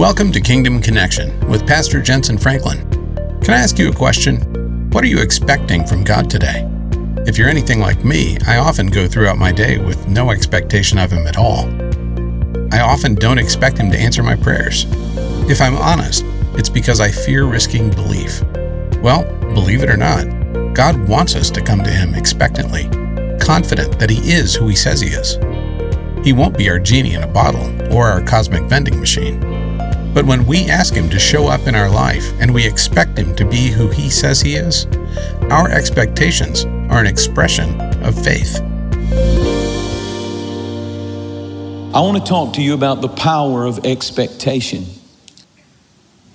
Welcome to Kingdom Connection with Pastor Jentezen Franklin. Can I ask you a question? What are you expecting from God today? If you're anything like me, I often go throughout my day with no expectation of Him at all. I often don't expect Him to answer my prayers. If I'm honest, it's because I fear risking belief. Well, believe it or not, God wants us to come to Him expectantly, confident that He is who He says He is. He won't be our genie in a bottle or our cosmic vending machine. But when we ask Him to show up in our life and we expect Him to be who He says He is, our expectations are an expression of faith. I want to talk to you about the power of expectation.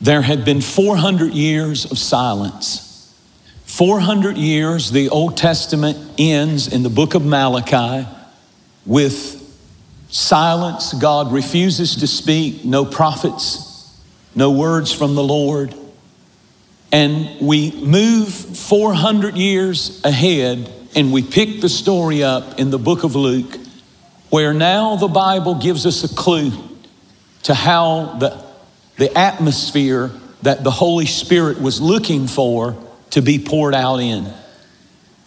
There had been 400 years of silence. 400 years, the Old Testament ends in the book of Malachi with silence. God refuses to speak, no prophets, no words from the Lord. And we move 400 years ahead and we pick the story up in the book of Luke, where now the Bible gives us a clue to how the, the atmosphere that the Holy Spirit was looking for to be poured out in.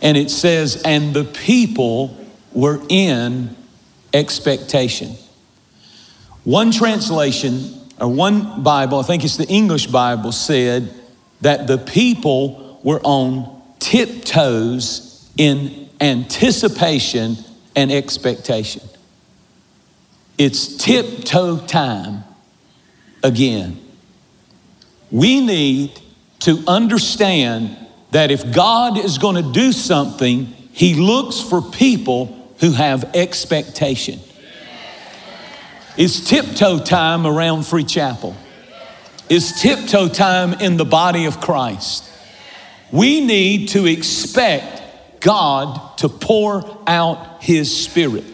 And it says, and the people were in expectation. One translation, or one Bible, I think it's the English Bible, said that the people were on tiptoes in anticipation and expectation. It's tiptoe time again. We need to understand that if God is going to do something, He looks for people who have expectation. It's tiptoe time around Free Chapel. It's tiptoe time in the body of Christ. We need to expect God to pour out His Spirit.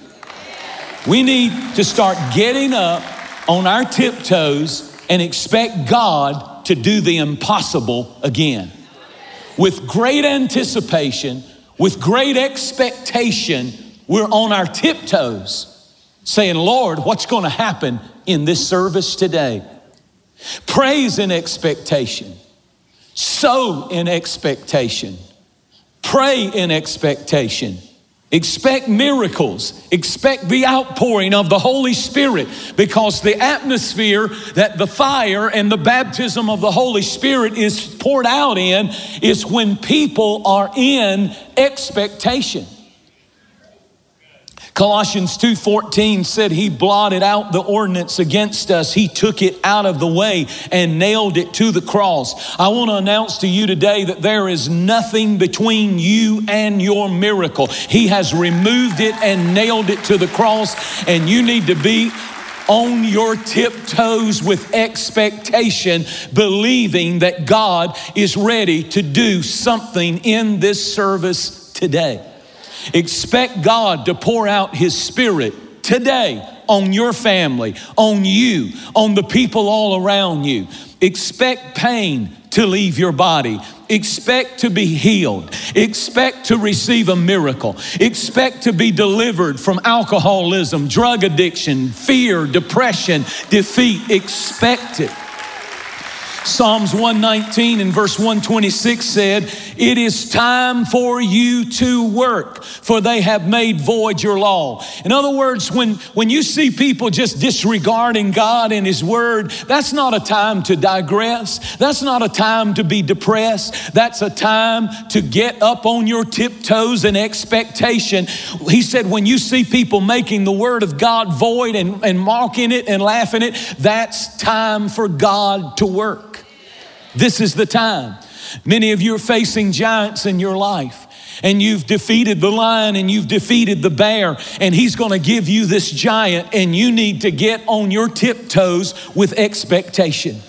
We need to start getting up on our tiptoes and expect God to do the impossible again. With great anticipation, with great expectation, we're on our tiptoes saying, Lord, what's going to happen in this service today? Praise in expectation, sow in expectation, pray in expectation. Expect miracles. Expect the outpouring of the Holy Spirit because the atmosphere that the fire and the baptism of the Holy Spirit is poured out in is when people are in expectation. Colossians 2:14 said he blotted out the ordinance against us. He took it out of the way and nailed it to the cross. I want to announce to you today that there is nothing between you and your miracle. He has removed it and nailed it to the cross and you need to be on your tiptoes with expectation, believing that God is ready to do something in this service today. Expect God to pour out His Spirit today on your family, on you, on the people all around you. Expect pain to leave your body. Expect to be healed. Expect to receive a miracle. Expect to be delivered from alcoholism, drug addiction, fear, depression, defeat. Expect it. Psalms 119 and verse 126 said, It is time for you to work, for they have made void your law. In other words, when, when you see people just disregarding God and His Word, that's not a time to digress. That's not a time to be depressed. That's a time to get up on your tiptoes in expectation. He said, When you see people making the Word of God void and, and mocking it and laughing it, that's time for God to work. This is the time. Many of you are facing giants in your life and you've defeated the lion and you've defeated the bear, and he's gonna give you this giant, and you need to get on your tiptoes with expectation.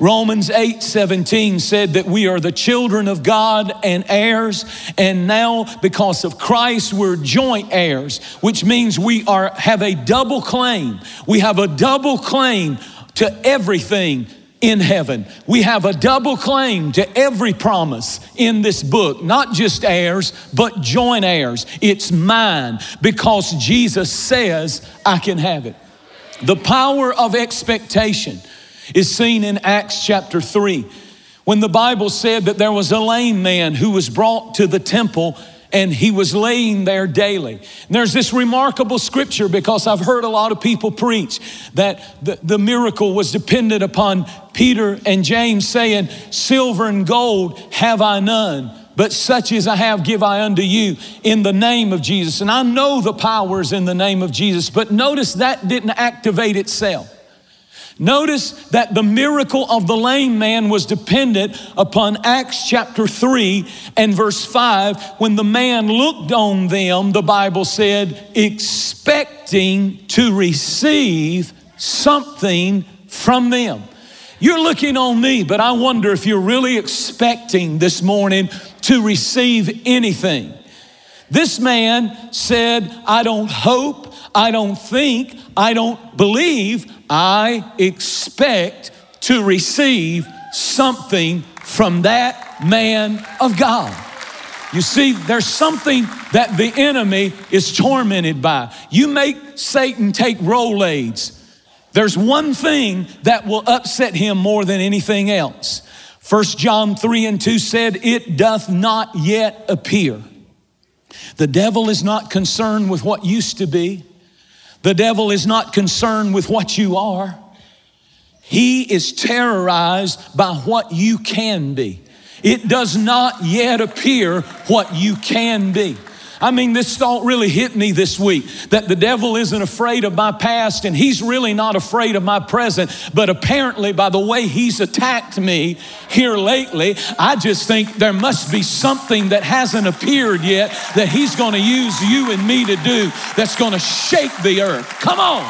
Romans 8 17 said that we are the children of God and heirs, and now because of Christ, we're joint heirs, which means we are, have a double claim. We have a double claim to everything in heaven. We have a double claim to every promise in this book, not just heirs, but joint heirs. It's mine because Jesus says I can have it. The power of expectation is seen in Acts chapter 3 when the Bible said that there was a lame man who was brought to the temple and he was laying there daily. And there's this remarkable scripture because I've heard a lot of people preach that the, the miracle was dependent upon Peter and James saying, Silver and gold have I none but such as I have give I unto you in the name of Jesus. And I know the power is in the name of Jesus, but notice that didn't activate itself. Notice that the miracle of the lame man was dependent upon Acts chapter 3 and verse 5. When the man looked on them, the Bible said, expecting to receive something from them. You're looking on me, but I wonder if you're really expecting this morning to receive anything. This man said, I don't hope, I don't think, I don't believe, I expect to receive something from that man of God. You see, there's something that the enemy is tormented by. You make Satan take Rolaids. There's one thing that will upset him more than anything else. 1 John 3 and 2 said, It doth not yet appear. The devil is not concerned with what used to be. The devil is not concerned with what you are. He is terrorized by what you can be. It does not yet appear what you can be. I mean, this thought really hit me this week that the devil isn't afraid of my past and he's really not afraid of my present. But apparently, by the way he's attacked me here lately, I just think there must be something that hasn't appeared yet that he's going to use you and me to do that's going to shake the earth. Come on.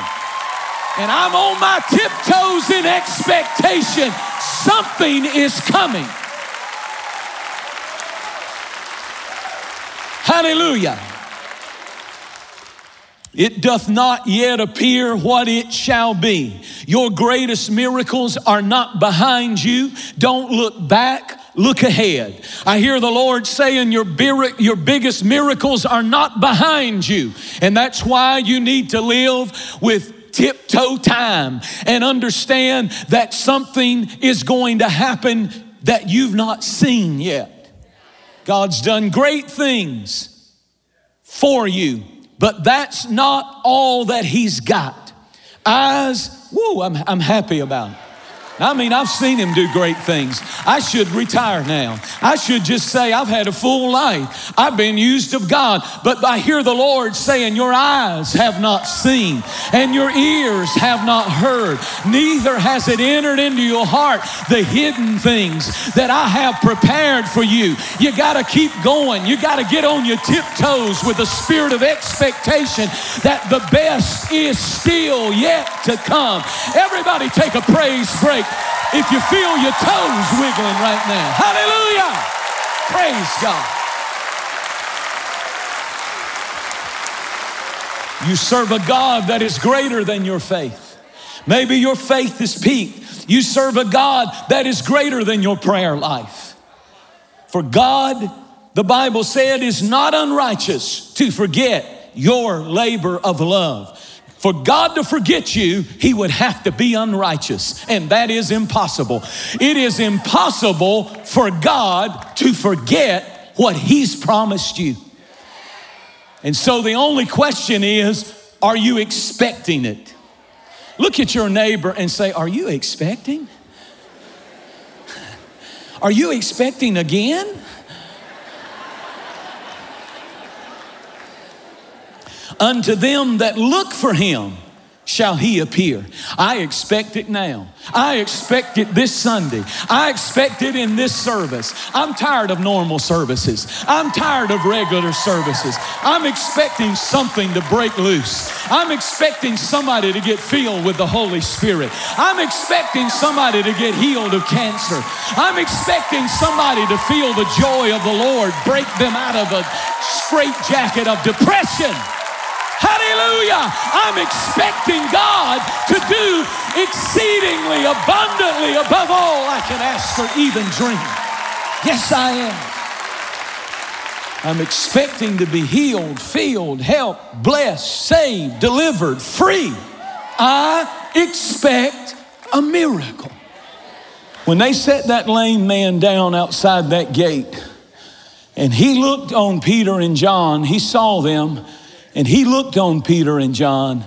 And I'm on my tiptoes in expectation. Something is coming. Hallelujah. It doth not yet appear what it shall be. Your greatest miracles are not behind you. Don't look back, look ahead. I hear the Lord saying your, your biggest miracles are not behind you. And that's why you need to live with tiptoe time and understand that something is going to happen that you've not seen yet. God's done great things for you, but that's not all that He's got. Eyes, woo, I'm, I'm happy about it. I mean, I've seen him do great things. I should retire now. I should just say, I've had a full life. I've been used of God. But I hear the Lord saying, Your eyes have not seen, and your ears have not heard, neither has it entered into your heart the hidden things that I have prepared for you. You got to keep going. You got to get on your tiptoes with a spirit of expectation that the best is still yet to come. Everybody take a praise break if you feel your toes wiggling right now. Hallelujah. Praise God. You serve a God that is greater than your faith. Maybe your faith is peaked. You serve a God that is greater than your prayer life. For God, the Bible said, is not unrighteous to forget your labor of love. For God to forget you, He would have to be unrighteous, and that is impossible. It is impossible for God to forget what He's promised you. And so the only question is are you expecting it? Look at your neighbor and say, Are you expecting? Are you expecting again? Unto them that look for him shall he appear. I expect it now. I expect it this Sunday. I expect it in this service. I'm tired of normal services. I'm tired of regular services. I'm expecting something to break loose. I'm expecting somebody to get filled with the Holy Spirit. I'm expecting somebody to get healed of cancer. I'm expecting somebody to feel the joy of the Lord break them out of a straitjacket of depression. Hallelujah. I'm expecting God to do exceedingly abundantly above all I can ask or even dream. Yes, I am. I'm expecting to be healed, filled, helped, blessed, saved, delivered, free. I expect a miracle. When they set that lame man down outside that gate, and he looked on Peter and John, he saw them, and he looked on Peter and John,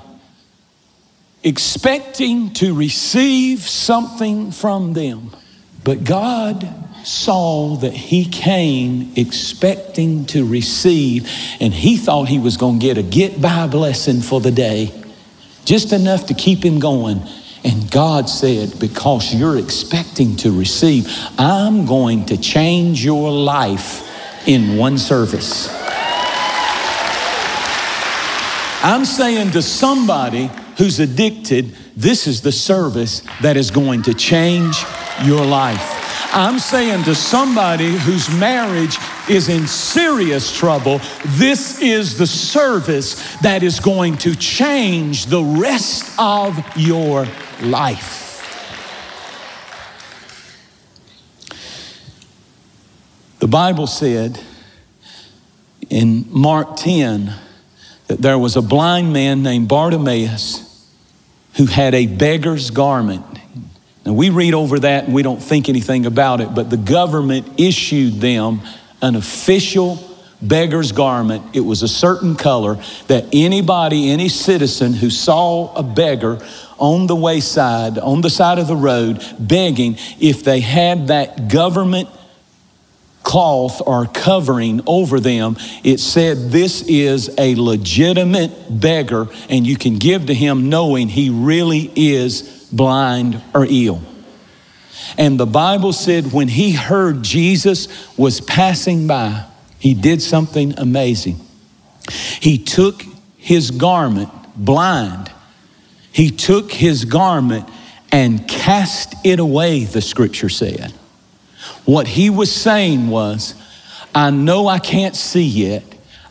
expecting to receive something from them. But God saw that he came expecting to receive, and he thought he was going to get a get by blessing for the day, just enough to keep him going. And God said, Because you're expecting to receive, I'm going to change your life in one service. I'm saying to somebody who's addicted, this is the service that is going to change your life. I'm saying to somebody whose marriage is in serious trouble, this is the service that is going to change the rest of your life. The Bible said in Mark 10 that there was a blind man named Bartimaeus who had a beggar's garment. Now, we read over that and we don't think anything about it, but the government issued them an official beggar's garment. It was a certain color that anybody, any citizen who saw a beggar on the wayside, on the side of the road, begging, if they had that government cloth or covering over them, it said, This is a legitimate beggar, and you can give to him knowing he really is blind, or ill. And the Bible said when he heard Jesus was passing by, he did something amazing. He took his garment, blind, he took his garment and cast it away, the scripture said. What he was saying was, I know I can't see yet.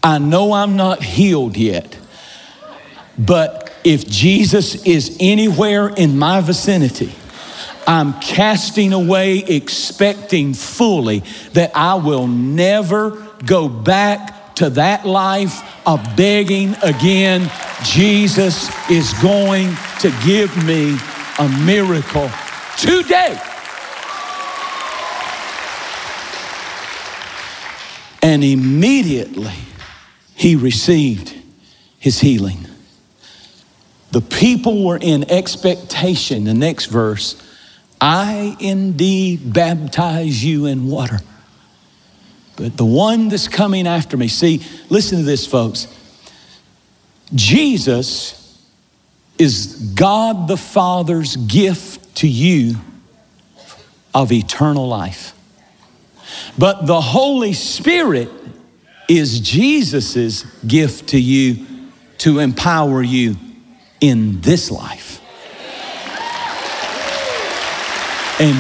I know I'm not healed yet. But if Jesus is anywhere in my vicinity, I'm casting away, expecting fully that I will never go back to that life of begging again. Jesus is going to give me a miracle today. And immediately he received his healing. The people were in expectation. The next verse I indeed baptize you in water. But the one that's coming after me, see, listen to this, folks. Jesus is God the Father's gift to you of eternal life. But the Holy Spirit is Jesus's gift to you to empower you in this life. And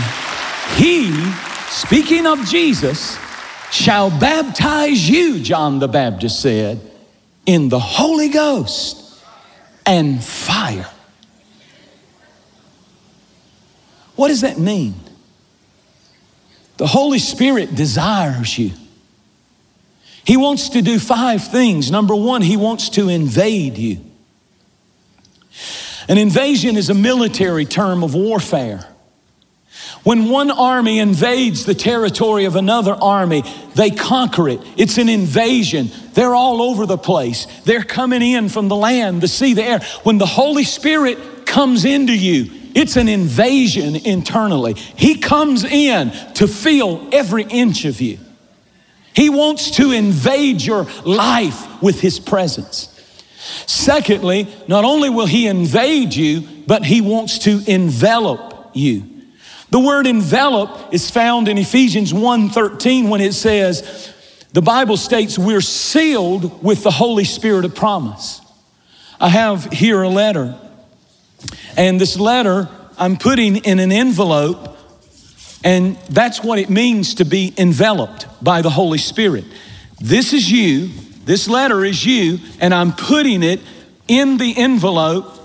he, speaking of Jesus, shall baptize you, John the Baptist said, in the Holy Ghost and fire. What does that mean? The Holy Spirit desires you. He wants to do five things. Number one, He wants to invade you. An invasion is a military term of warfare. When one army invades the territory of another army, they conquer it. It's an invasion. They're all over the place. They're coming in from the land, the sea, the air. When the Holy Spirit comes into you, it's an invasion internally. He comes in to fill every inch of you. He wants to invade your life with His presence. Secondly, not only will he invade you, but he wants to envelop you. The word envelop is found in Ephesians 1:13 when it says, the Bible states we're sealed with the Holy Spirit of promise. I have here a letter, and this letter I'm putting in an envelope, and that's what it means to be enveloped by the Holy Spirit. This is you, this letter is you, and I'm putting it in the envelope.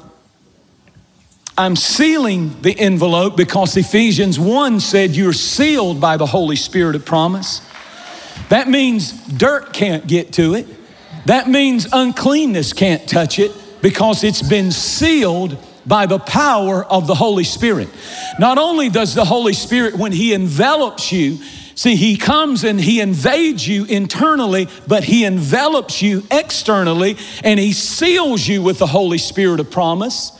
I'm sealing the envelope because Ephesians 1 said you're sealed by the Holy Spirit of promise. That means dirt can't get to it. That means uncleanness can't touch it because it's been sealed by the power of the Holy Spirit. Not only does the Holy Spirit, when He envelops you, see, He comes and He invades you internally, but He envelops you externally and He seals you with the Holy Spirit of promise.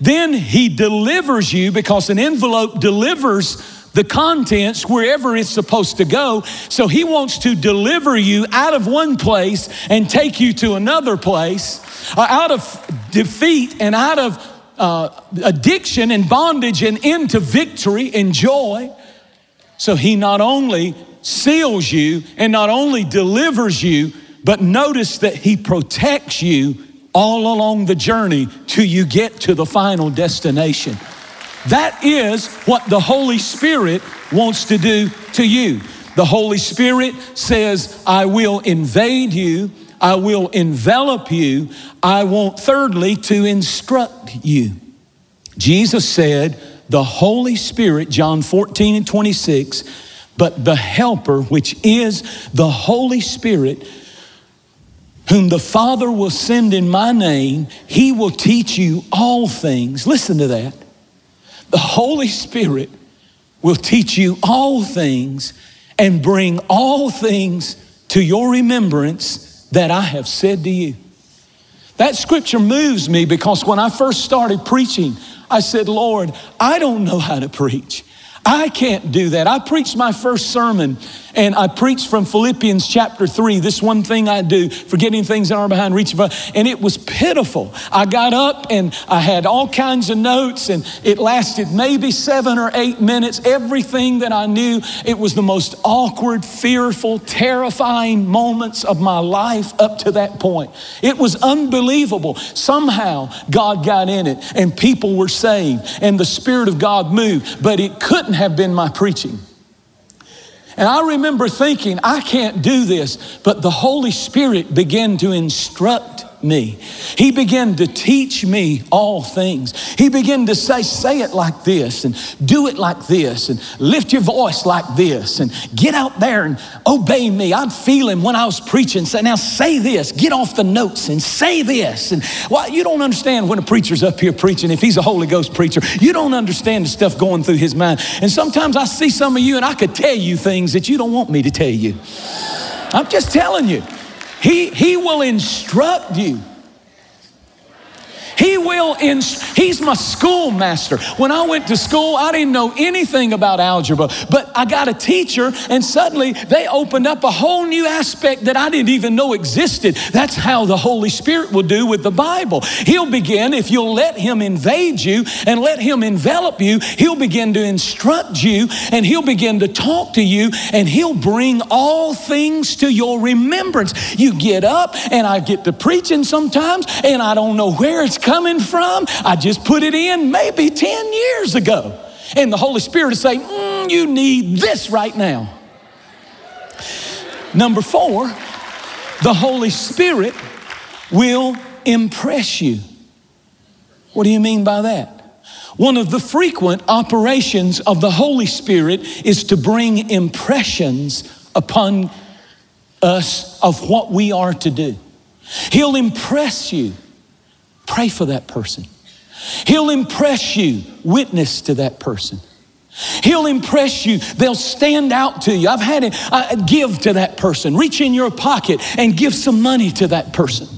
Then He delivers you because an envelope delivers the contents wherever it's supposed to go. So he wants to deliver you out of one place and take you to another place, uh, out of defeat and out of uh, addiction and bondage and into victory and joy. So he not only seals you and not only delivers you, but notice that he protects you all along the journey till you get to the final destination. That is what the Holy Spirit wants to do to you. The Holy Spirit says, I will invade you, I will envelop you, I want, thirdly, to instruct you. Jesus said, The Holy Spirit, John 14 and 26, but the Helper, which is the Holy Spirit, whom the Father will send in my name, he will teach you all things. Listen to that the Holy Spirit will teach you all things and bring all things to your remembrance that I have said to you. That scripture moves me because when I first started preaching, I said, Lord, I don't know how to preach. I can't do that. I preached my first sermon and I preached from Philippians chapter 3, this one thing I do, forgetting things that are behind, reaching for, and it was pitiful. I got up and I had all kinds of notes, and it lasted maybe seven or eight minutes. Everything that I knew, it was the most awkward, fearful, terrifying moments of my life up to that point. It was unbelievable. Somehow God got in it, and people were saved, and the Spirit of God moved, but it couldn't have been my preaching. And I remember thinking, I can't do this. But the Holy Spirit began to instruct me. He began to teach me all things. He began to say, say it like this and do it like this and lift your voice like this and get out there and obey me. I'd feel him when I was preaching say, now say this, get off the notes and say this. And well, you don't understand when a preacher's up here preaching, if he's a Holy Ghost preacher, you don't understand the stuff going through his mind. And sometimes I see some of you and I could tell you things that you don't want me to tell you. I'm just telling you. He, he will instruct you. He will, inst- he's my schoolmaster. When I went to school, I didn't know anything about algebra, but I got a teacher, and suddenly they opened up a whole new aspect that I didn't even know existed. That's how the Holy Spirit will do with the Bible. He'll begin, if you'll let Him invade you and let Him envelop you, He'll begin to instruct you and He'll begin to talk to you and He'll bring all things to your remembrance. You get up, and I get to preaching sometimes, and I don't know where it's coming from. I just put it in maybe 10 years ago. And the Holy Spirit is saying, mm, You need this right now. Number four, the Holy Spirit will impress you. What do you mean by that? One of the frequent operations of the Holy Spirit is to bring impressions upon us of what we are to do. He'll impress you Pray for that person. He'll impress you, witness to that person. He'll impress you. They'll stand out to you. I've had it. Uh, give to that person. Reach in your pocket and give some money to that person.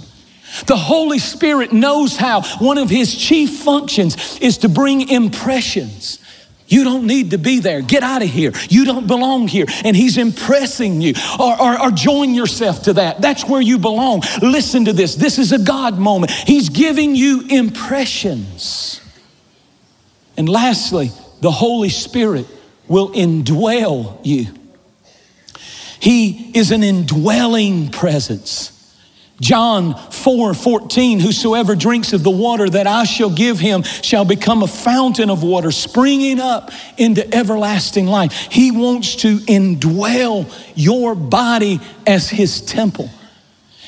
The Holy Spirit knows how. One of his chief functions is to bring impressions. You don't need to be there. Get out of here. You don't belong here. And he's impressing you. Or, or, or, join yourself to that. That's where you belong. Listen to this. This is a God moment. He's giving you impressions. And lastly, the Holy Spirit will indwell you. He is an indwelling presence. John 4 14, whosoever drinks of the water that I shall give him shall become a fountain of water springing up into everlasting life. He wants to indwell your body as his temple.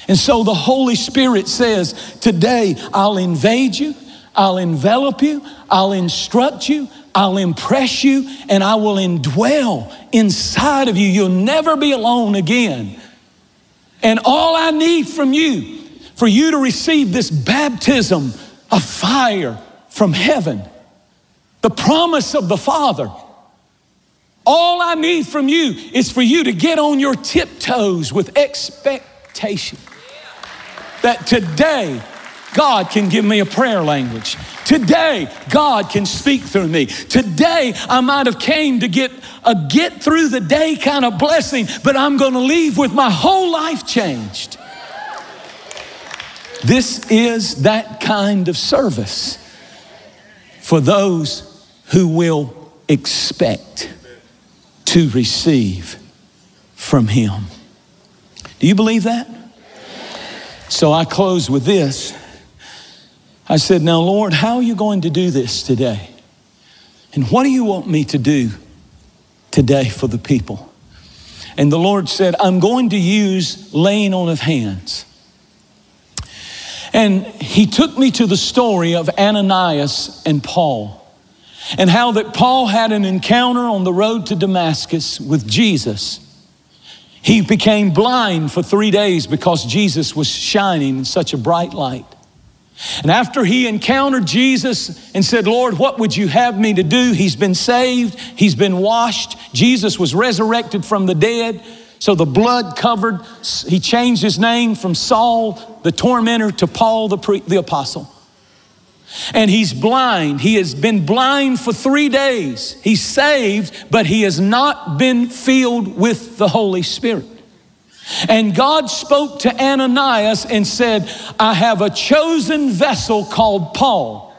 And so the Holy Spirit says, Today I'll invade you, I'll envelop you, I'll instruct you, I'll impress you, and I will indwell inside of you. You'll never be alone again. And all I need from you, for you to receive this baptism of fire from heaven, the promise of the Father. All I need from you is for you to get on your tiptoes with expectation that today God can give me a prayer language. Today, God can speak through me. Today, I might have came to get a get through the day kind of blessing, but I'm going to leave with my whole life changed. This is that kind of service for those who will expect to receive from Him. Do you believe that? So I close with this. I said, Now, Lord, how are you going to do this today? And what do you want me to do today for the people? And the Lord said, I'm going to use laying on of hands. And he took me to the story of Ananias and Paul and how that Paul had an encounter on the road to Damascus with Jesus. He became blind for three days because Jesus was shining in such a bright light. And after he encountered Jesus and said, Lord, what would you have me to do? He's been saved, he's been washed. Jesus was resurrected from the dead. So the blood covered, he changed his name from Saul, the tormentor, to Paul, the, pre, the apostle. And he's blind. He has been blind for three days. He's saved, but he has not been filled with the Holy Spirit. And God spoke to Ananias and said, I have a chosen vessel called Paul.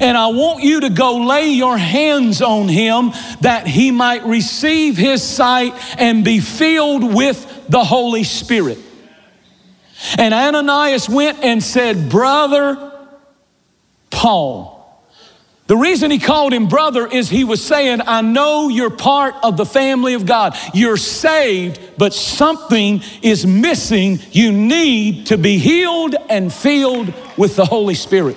And I want you to go lay your hands on him that he might receive his sight and be filled with the Holy Spirit. And Ananias went and said, Brother Paul, the reason he called him brother is he was saying, I know you're part of the family of God. You're saved, but something is missing. You need to be healed and filled with the Holy Spirit.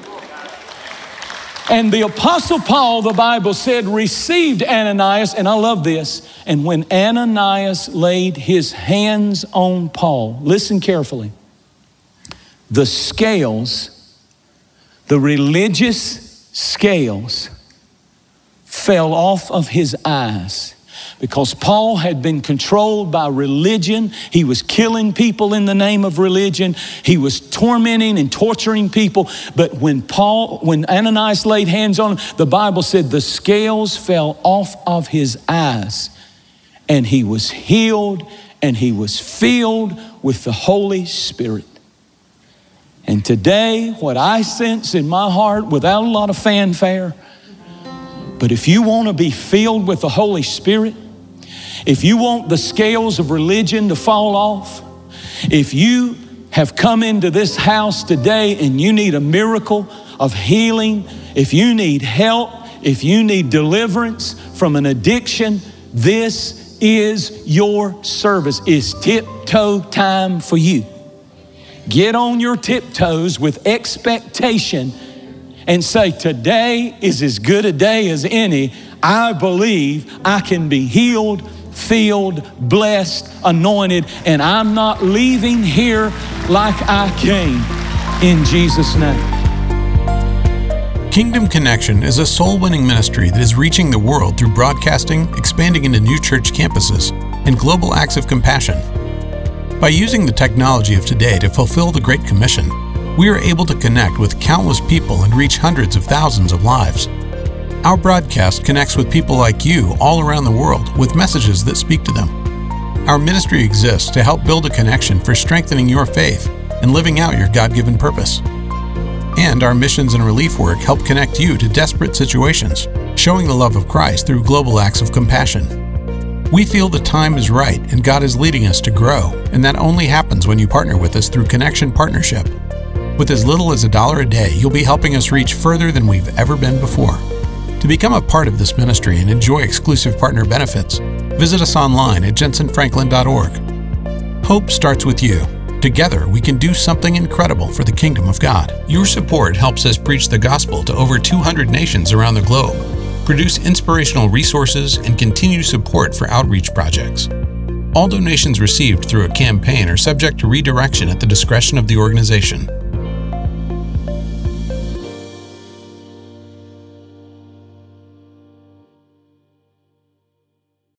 And the Apostle Paul, the Bible said, received Ananias, and I love this. And when Ananias laid his hands on Paul, listen carefully, the scales, the religious scales fell off of his eyes because Paul had been controlled by religion. He was killing people in the name of religion. He was tormenting and torturing people. But when Paul, when Ananias laid hands on him, the Bible said the scales fell off of his eyes and he was healed and he was filled with the Holy Spirit. And today, what I sense in my heart, without a lot of fanfare, but if you want to be filled with the Holy Spirit, if you want the scales of religion to fall off, if you have come into this house today and you need a miracle of healing, if you need help, if you need deliverance from an addiction, this is your service. It's tiptoe time for you. Get on your tiptoes with expectation and say, Today is as good a day as any. I believe I can be healed, filled, blessed, anointed, and I'm not leaving here like I came. In Jesus' name. Kingdom Connection is a soul winning ministry that is reaching the world through broadcasting, expanding into new church campuses, and global acts of compassion. By using the technology of today to fulfill the Great Commission, we are able to connect with countless people and reach hundreds of thousands of lives. Our broadcast connects with people like you all around the world with messages that speak to them. Our ministry exists to help build a connection for strengthening your faith and living out your God given purpose. And our missions and relief work help connect you to desperate situations, showing the love of Christ through global acts of compassion. We feel the time is right and God is leading us to grow, and that only happens when you partner with us through Connection Partnership. With as little as a dollar a day, you'll be helping us reach further than we've ever been before. To become a part of this ministry and enjoy exclusive partner benefits, visit us online at jentezenfranklin.org. Hope starts with you. Together, we can do something incredible for the kingdom of God. Your support helps us preach the gospel to over 200 nations around the globe produce inspirational resources, and continue support for outreach projects. All donations received through a campaign are subject to redirection at the discretion of the organization.